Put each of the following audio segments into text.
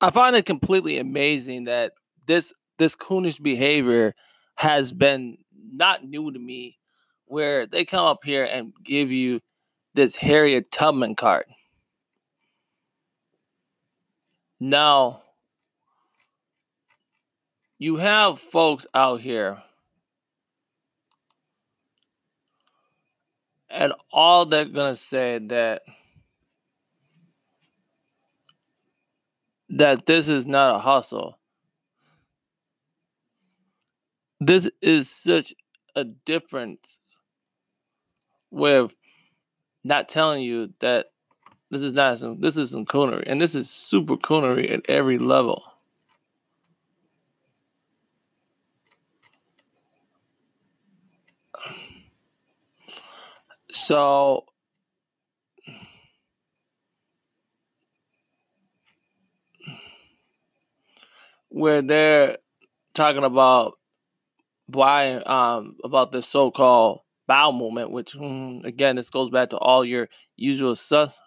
I find it completely amazing that this this coonish behavior has been not new to me, where they come up here and give you this Harriet Tubman card. Now, you have folks out here, and all they're gonna say that that this is not a hustle. This is such a difference with not telling you that this is not some this is some coonery and this is super coonery at every level. So where they're talking about why um about this so-called bowel movement, which mm, again this goes back to all your usual sus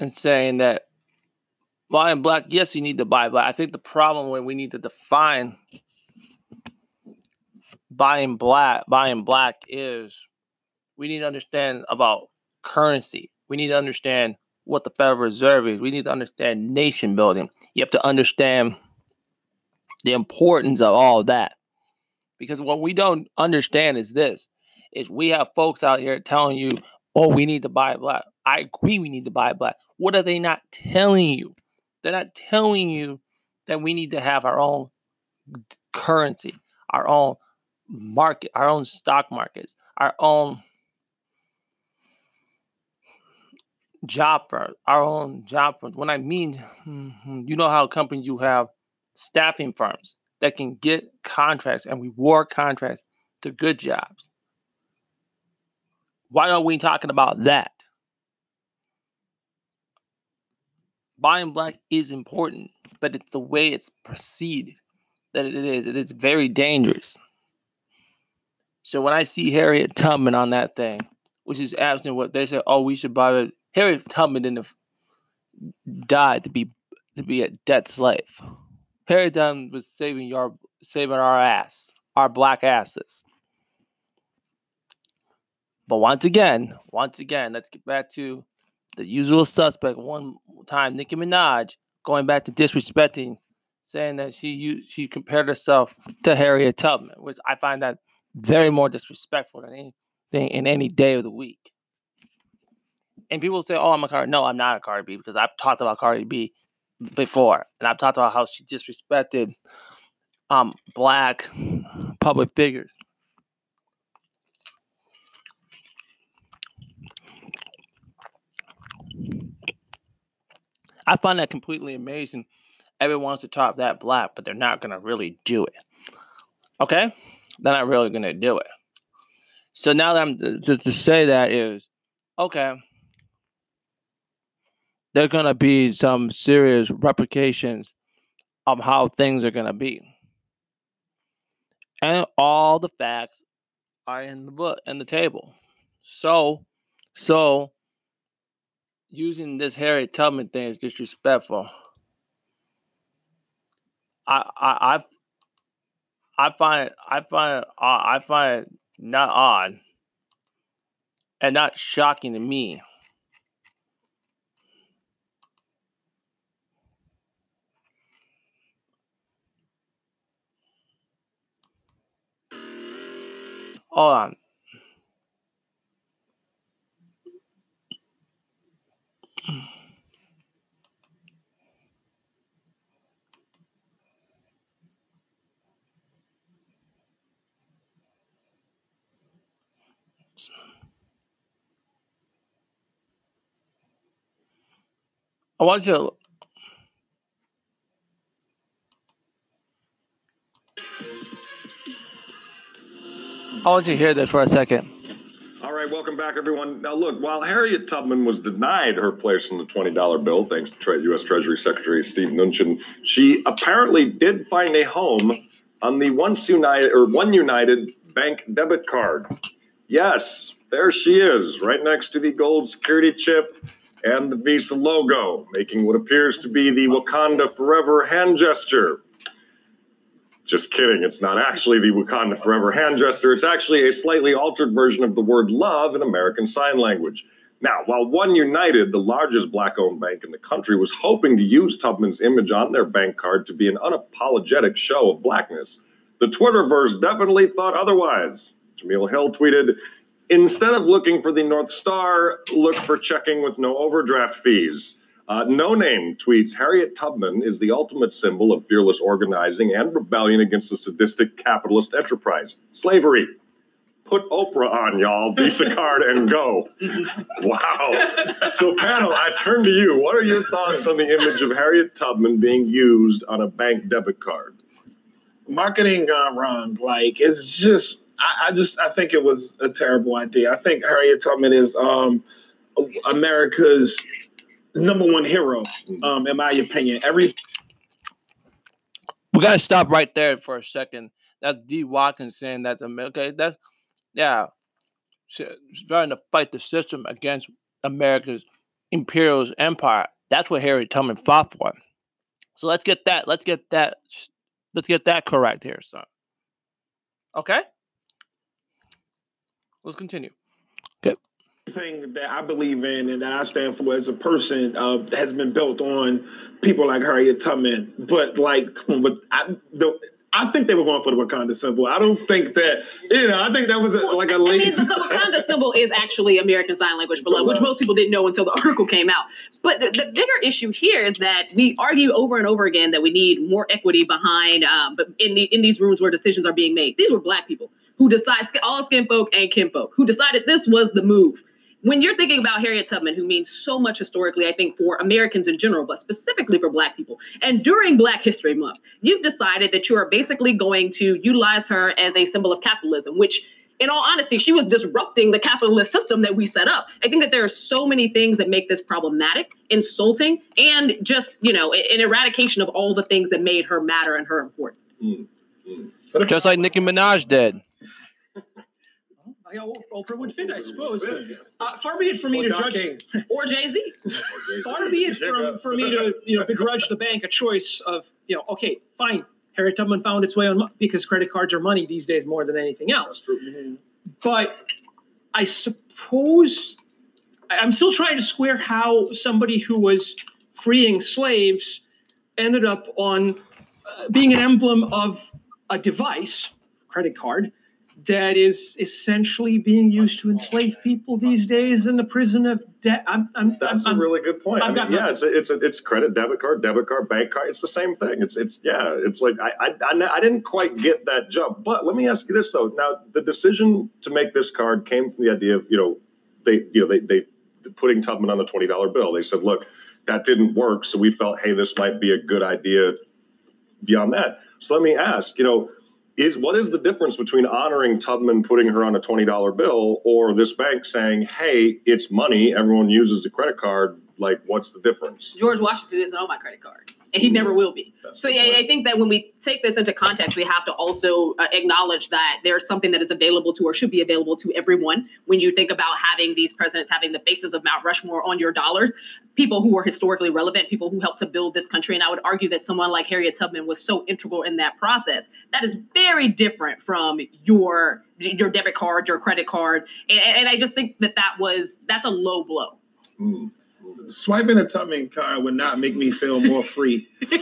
and saying that buying black, yes, you need to buy black. I think the problem when we need to define buying black, buying black is we need to understand about currency. We need to understand what the Federal Reserve is. We need to understand nation building. You have to understand the importance of all of that. Because what we don't understand is this is we have folks out here telling you, oh, we need to buy black. I agree we need to buy black. What are they not telling you? They're not telling you that we need to have our own currency, our own market, our own stock markets, our own job firms, our own job firms. When I mean, mm-hmm, you know how companies you have staffing firms that can get contracts and reward contracts to good jobs. Why aren't we talking about that? Buying black is important, but it's the way it's perceived that it is. It is very dangerous. So when I see Harriet Tubman on that thing, which is absent what they said, oh, we should buy. Harriet Tubman didn't die to be to be a debt slave. Harriet Tubman was saving your saving our ass, our black asses. But once again, once again, let's get back to the usual suspect. One time, Nicki Minaj going back to disrespecting, saying that she she compared herself to Harriet Tubman, which I find that very more disrespectful than anything in any day of the week. And people say, "Oh, I'm a Cardi." No, I'm not a Cardi B because I've talked about Cardi B before, and I've talked about how she disrespected um black public figures. I find that completely amazing. Everyone wants to talk that black, but they're not gonna really do it. Okay, they're not really gonna do it. So now that I'm to, to say that is okay. There's gonna be some serious replications of how things are gonna be, and all the facts are in the book in the table. So, so using this Harry Tubman thing is disrespectful. I I I, I find it I find it, I find it not odd and not shocking to me. Hold on. I want you to I want you to hear this for a second. All right, welcome back, everyone. Now, look, while Harriet Tubman was denied her place on the $20 bill, thanks to U.S. Treasury Secretary Steve Mnuchin, she apparently did find a home on the Once United or One United bank debit card. Yes, there she is, right next to the gold security chip and the Visa logo, making what appears to be the Wakanda Forever hand gesture. Just kidding, it's not actually the Wakanda Forever hand gesture. It's actually a slightly altered version of the word love in American Sign Language. Now, while One United, the largest black owned bank in the country, was hoping to use Tubman's image on their bank card to be an unapologetic show of blackness, the Twitterverse definitely thought otherwise. Jemele Hill tweeted, Instead of looking for the North Star, look for checking with no overdraft fees. Uh, no name tweets Harriet Tubman is the ultimate symbol of fearless organizing and rebellion against the sadistic capitalist enterprise, slavery. Put Oprah on, y'all, Visa card and go. Wow. So, panel, I turn to you. What are your thoughts on the image of Harriet Tubman being used on a bank debit card? Marketing gone wrong. Like, it's just I, I, just I think it was a terrible idea. I think Harriet Tubman is um, America's number one hero, um, in my opinion. Every we gotta stop right there for a second. That's D. Watkins saying that's okay. That's yeah, trying to fight the system against America's imperialist empire. That's what Harry Tubman fought for. So let's get that. Let's get that. Let's get that correct here, son. Okay. Let's continue. Okay. Thing that I believe in and that I stand for as a person uh, has been built on people like Harriet Tubman. But like, but I, the, I think they were going for the Wakanda symbol. I don't think that, you know, I think that was a, like a lady. I mean, the Wakanda symbol is actually American Sign Language for love, which most people didn't know until the article came out. But the, the, bigger issue here is that we argue over and over again that we need more equity behind, um, but in the in these rooms where decisions are being made. These were black people who decides all skin folk and kin folk who decided this was the move. When you're thinking about Harriet Tubman, who means so much historically, I think for Americans in general, but specifically for Black people, and during Black History Month, you've decided that you are basically going to utilize her as a symbol of capitalism, which in all honesty, she was disrupting the capitalist system that we set up. I think that there are so many things that make this problematic, insulting, and just, you know, an eradication of all the things that made her matter and her important. Mm. Mm. Just like Nicki Minaj did how Oprah would fit, I suppose. Uh, far be it for me to judge, or Jay Z. far be it from for me to you know begrudge the bank a choice of you know okay fine Harriet Tubman found its way on because credit cards are money these days more than anything else. Mm-hmm. But I suppose I'm still trying to square how somebody who was freeing slaves ended up on uh, being an emblem of a device, credit card, that is essentially being used to enslave people these days in the prison of debt. I'm, I'm, That's I'm, a really good point. I mean, yeah, it's a, it's a, it's credit, debit card, debit card, bank card. It's the same thing. It's it's yeah. It's like I, I I didn't quite get that jump. But let me ask you this though. Now the decision to make this card came from the idea of you know they you know they they putting Tubman on the twenty dollar bill. They said, look, that didn't work, so we felt, hey, this might be a good idea. Beyond that, so let me ask, you know is what is the difference between honoring Tubman putting her on a $20 bill or this bank saying, hey, it's money, everyone uses a credit card? Like, what's the difference? George Washington isn't on my credit card and he never will be. That's so yeah, I think that when we take this into context, we have to also uh, acknowledge that there's something that is available to or should be available to everyone. When you think about having these presidents having the faces of Mount Rushmore on your dollars, people who are historically relevant, people who helped to build this country, and I would argue that someone like Harriet Tubman was so integral in that process. That is very different from your your debit card, your credit card, and, and I just think that that was that's a low blow. Mm swiping a Tubman card would not make me feel more free. like,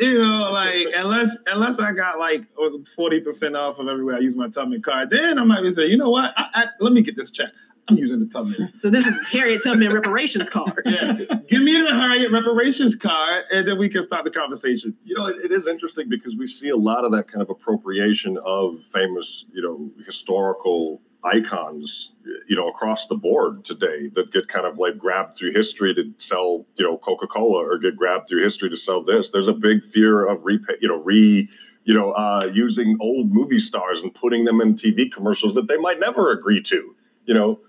you know, like unless unless I got like forty percent off of everywhere I use my Tubman card, then I might be saying, you know what, I, I, let me get this check. I'm using the Tubman. So this is Harriet Tubman reparations card. yeah, give me the Harriet reparations card, and then we can start the conversation. You know, it, it is interesting because we see a lot of that kind of appropriation of famous, you know, historical icons, you know, across the board today that get kind of like grabbed through history to sell, you know, Coca Cola or get grabbed through history to sell this. There's a big fear of re, you know, re, you know, uh, using old movie stars and putting them in TV commercials that they might never agree to. You know,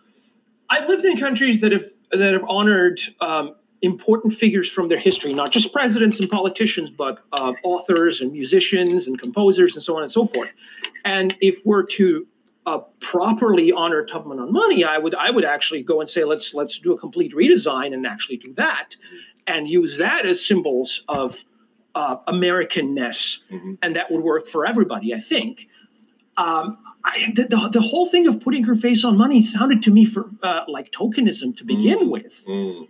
I've lived in countries that have that have honored um, important figures from their history, not just presidents and politicians, but uh, authors and musicians and composers and so on and so forth. And if we're to uh, properly honor Tubman on money, I would I would actually go and say let's let's do a complete redesign and actually do that, and use that as symbols of uh, Americanness, mm-hmm. and that would work for everybody. I think. Um, I, the, the, the, whole thing of putting her face on money sounded to me for uh, like tokenism to begin mm. with. Mm.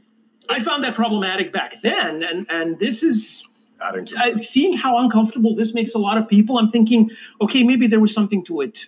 I found that problematic back then, and and this is I, seeing how uncomfortable this makes a lot of people. I'm thinking, okay, maybe there was something to it.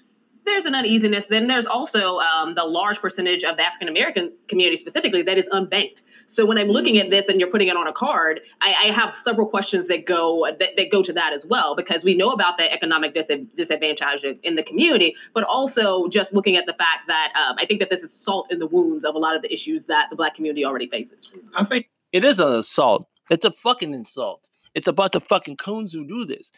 There's an uneasiness. Then there's also um, the large percentage of the African American community specifically that is unbanked. So when I'm looking at this and you're putting it on a card, I, I have several questions that go that, that, go to that as well because we know about the economic dis- disadvantage in the community, but also just looking at the fact that um, I think that this is salt in the wounds of a lot of the issues that the Black community already faces. I think it is an assault. It's a fucking insult. It's about the fucking coons who do this.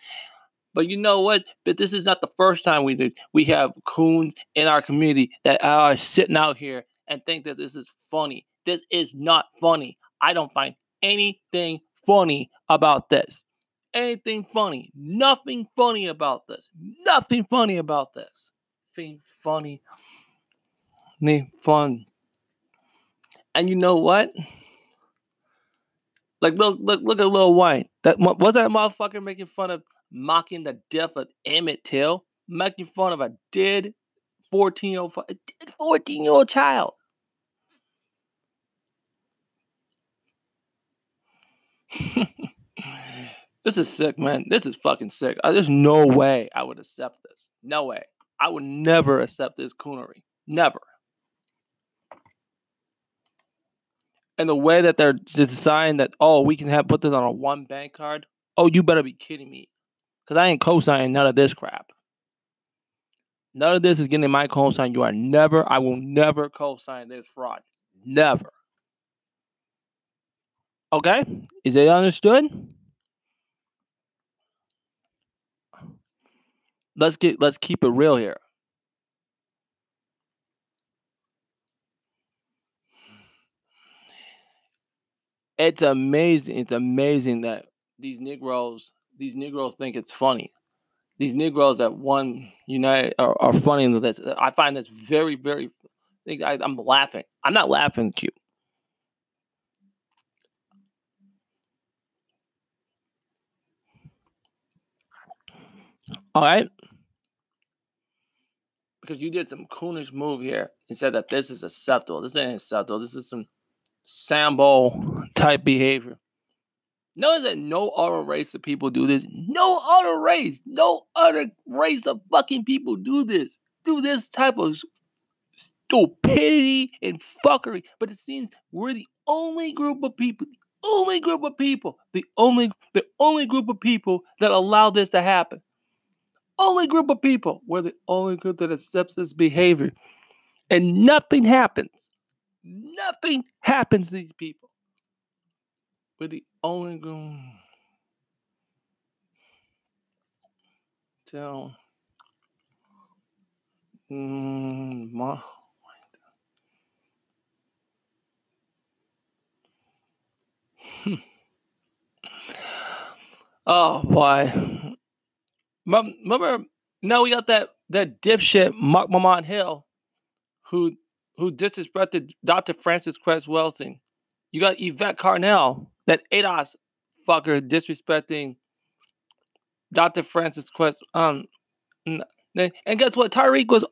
But you know what? But this is not the first time we do. We have coons in our community that are sitting out here and think that this is funny. This is not funny. I don't find anything funny about this. Anything funny. Nothing funny about this. Nothing funny about this. Nothing funny. Nothing fun. And you know what? Like look, look, look at Lil Wayne. That was that motherfucker making fun of mocking the death of Emmett Till, making fun of a dead 14 year old 14 year old child. this is sick, man. This is fucking sick. There's no way I would accept this. No way. I would never accept this coonery. Never. And the way that they're deciding that, oh, we can have put this on a one bank card. Oh, you better be kidding me. Because I ain't co-signing none of this crap. None of this is getting my co-sign. You are never, I will never co-sign this fraud. Never. Okay? Is it understood? Let's get let's keep it real here. It's amazing. It's amazing that these Negroes, these Negroes think it's funny. These Negroes that one unite are, are funny in this. I find this very, very. I, I'm laughing. I'm not laughing at you. All right. Because you did some coonish move here and said that this is acceptable. This ain't acceptable. This is some Sambo type behavior. Notice that no other race of people do this. No other race, no other race of fucking people do this. Do this type of stupidity and fuckery. But it seems we're the only group of people, the only group of people, the only the only group of people that allow this to happen only group of people. We're the only group that accepts this behavior. And nothing happens. Nothing happens to these people. We're the only group. So, mm, my, oh boy Remember, now we got that that dipshit Marc Lamont Hill, who who disrespected Dr. Frances Cress Welsing. You got Yvette Carnell, that ADOS fucker disrespecting Dr. Frances Cress. Um, and guess what? Tariq was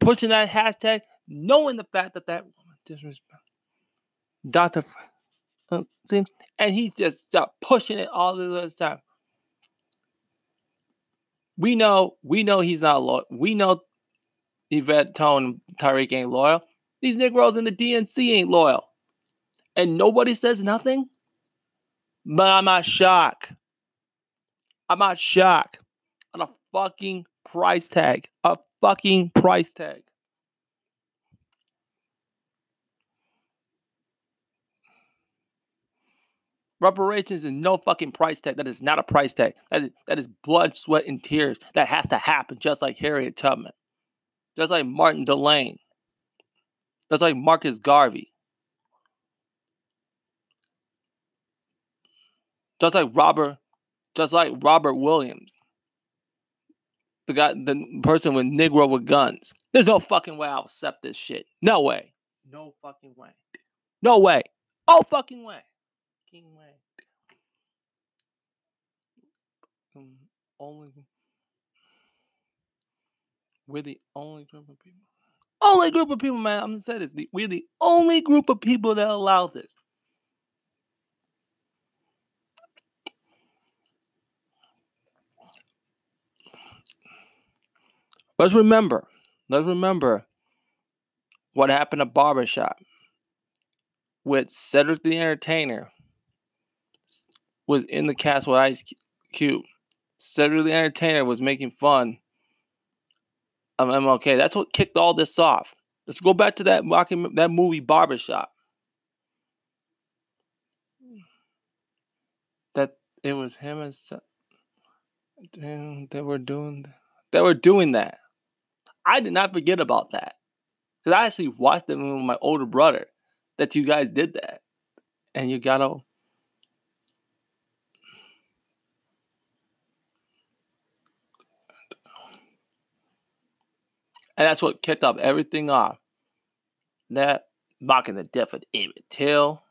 pushing that hashtag, knowing the fact that that woman disrespect Dr. Uh, and he just stopped pushing it all the time. We know, we know he's not loyal. We know Yvette Tone Tariq ain't loyal. These Negroes in the DNC ain't loyal. And nobody says nothing. But I'm not shocked. I'm not shocked. On a fucking price tag. A fucking price tag. Reparations is no fucking price tag. That is not a price tag. That is, that is blood, sweat, and tears. That has to happen, just like Harriet Tubman, just like Martin Delany, just like Marcus Garvey, just like Robert, just like Robert Williams. the guy, the person with Negro with guns. There's no fucking way I'll accept this shit. No way. No fucking way. No way. Oh fucking way. Fucking way. Um, only we're the only group of people. Only group of people, man. I'm gonna say this. We're the only group of people that allow this. Let's remember, let's remember what happened at Barbershop with Cedric the Entertainer was in the cast with Ice Cube. Cedric the Entertainer was making fun of MLK. That's what kicked all this off. Let's go back to that that movie Barbershop. That it was him and they were doing they were doing that. I did not forget about that. Because I actually watched it with my older brother that you guys did that. And you gotta. And that's what kicked off everything off. That mocking the death of Emmett Till.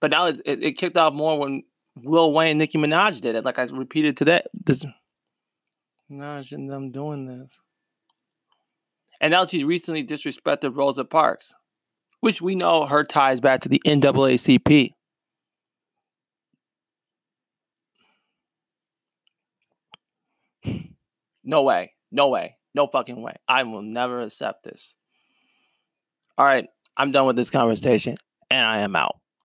But now it, it, kicked off more when Lil Wayne and Nicki Minaj did it. Like I repeated today. This, Minaj and them doing this. And now she recently disrespected Rosa Parks, which we know her ties back to the NAACP. No way. No way. No fucking way. I will never accept this. All right. I'm done with this conversation and I am out.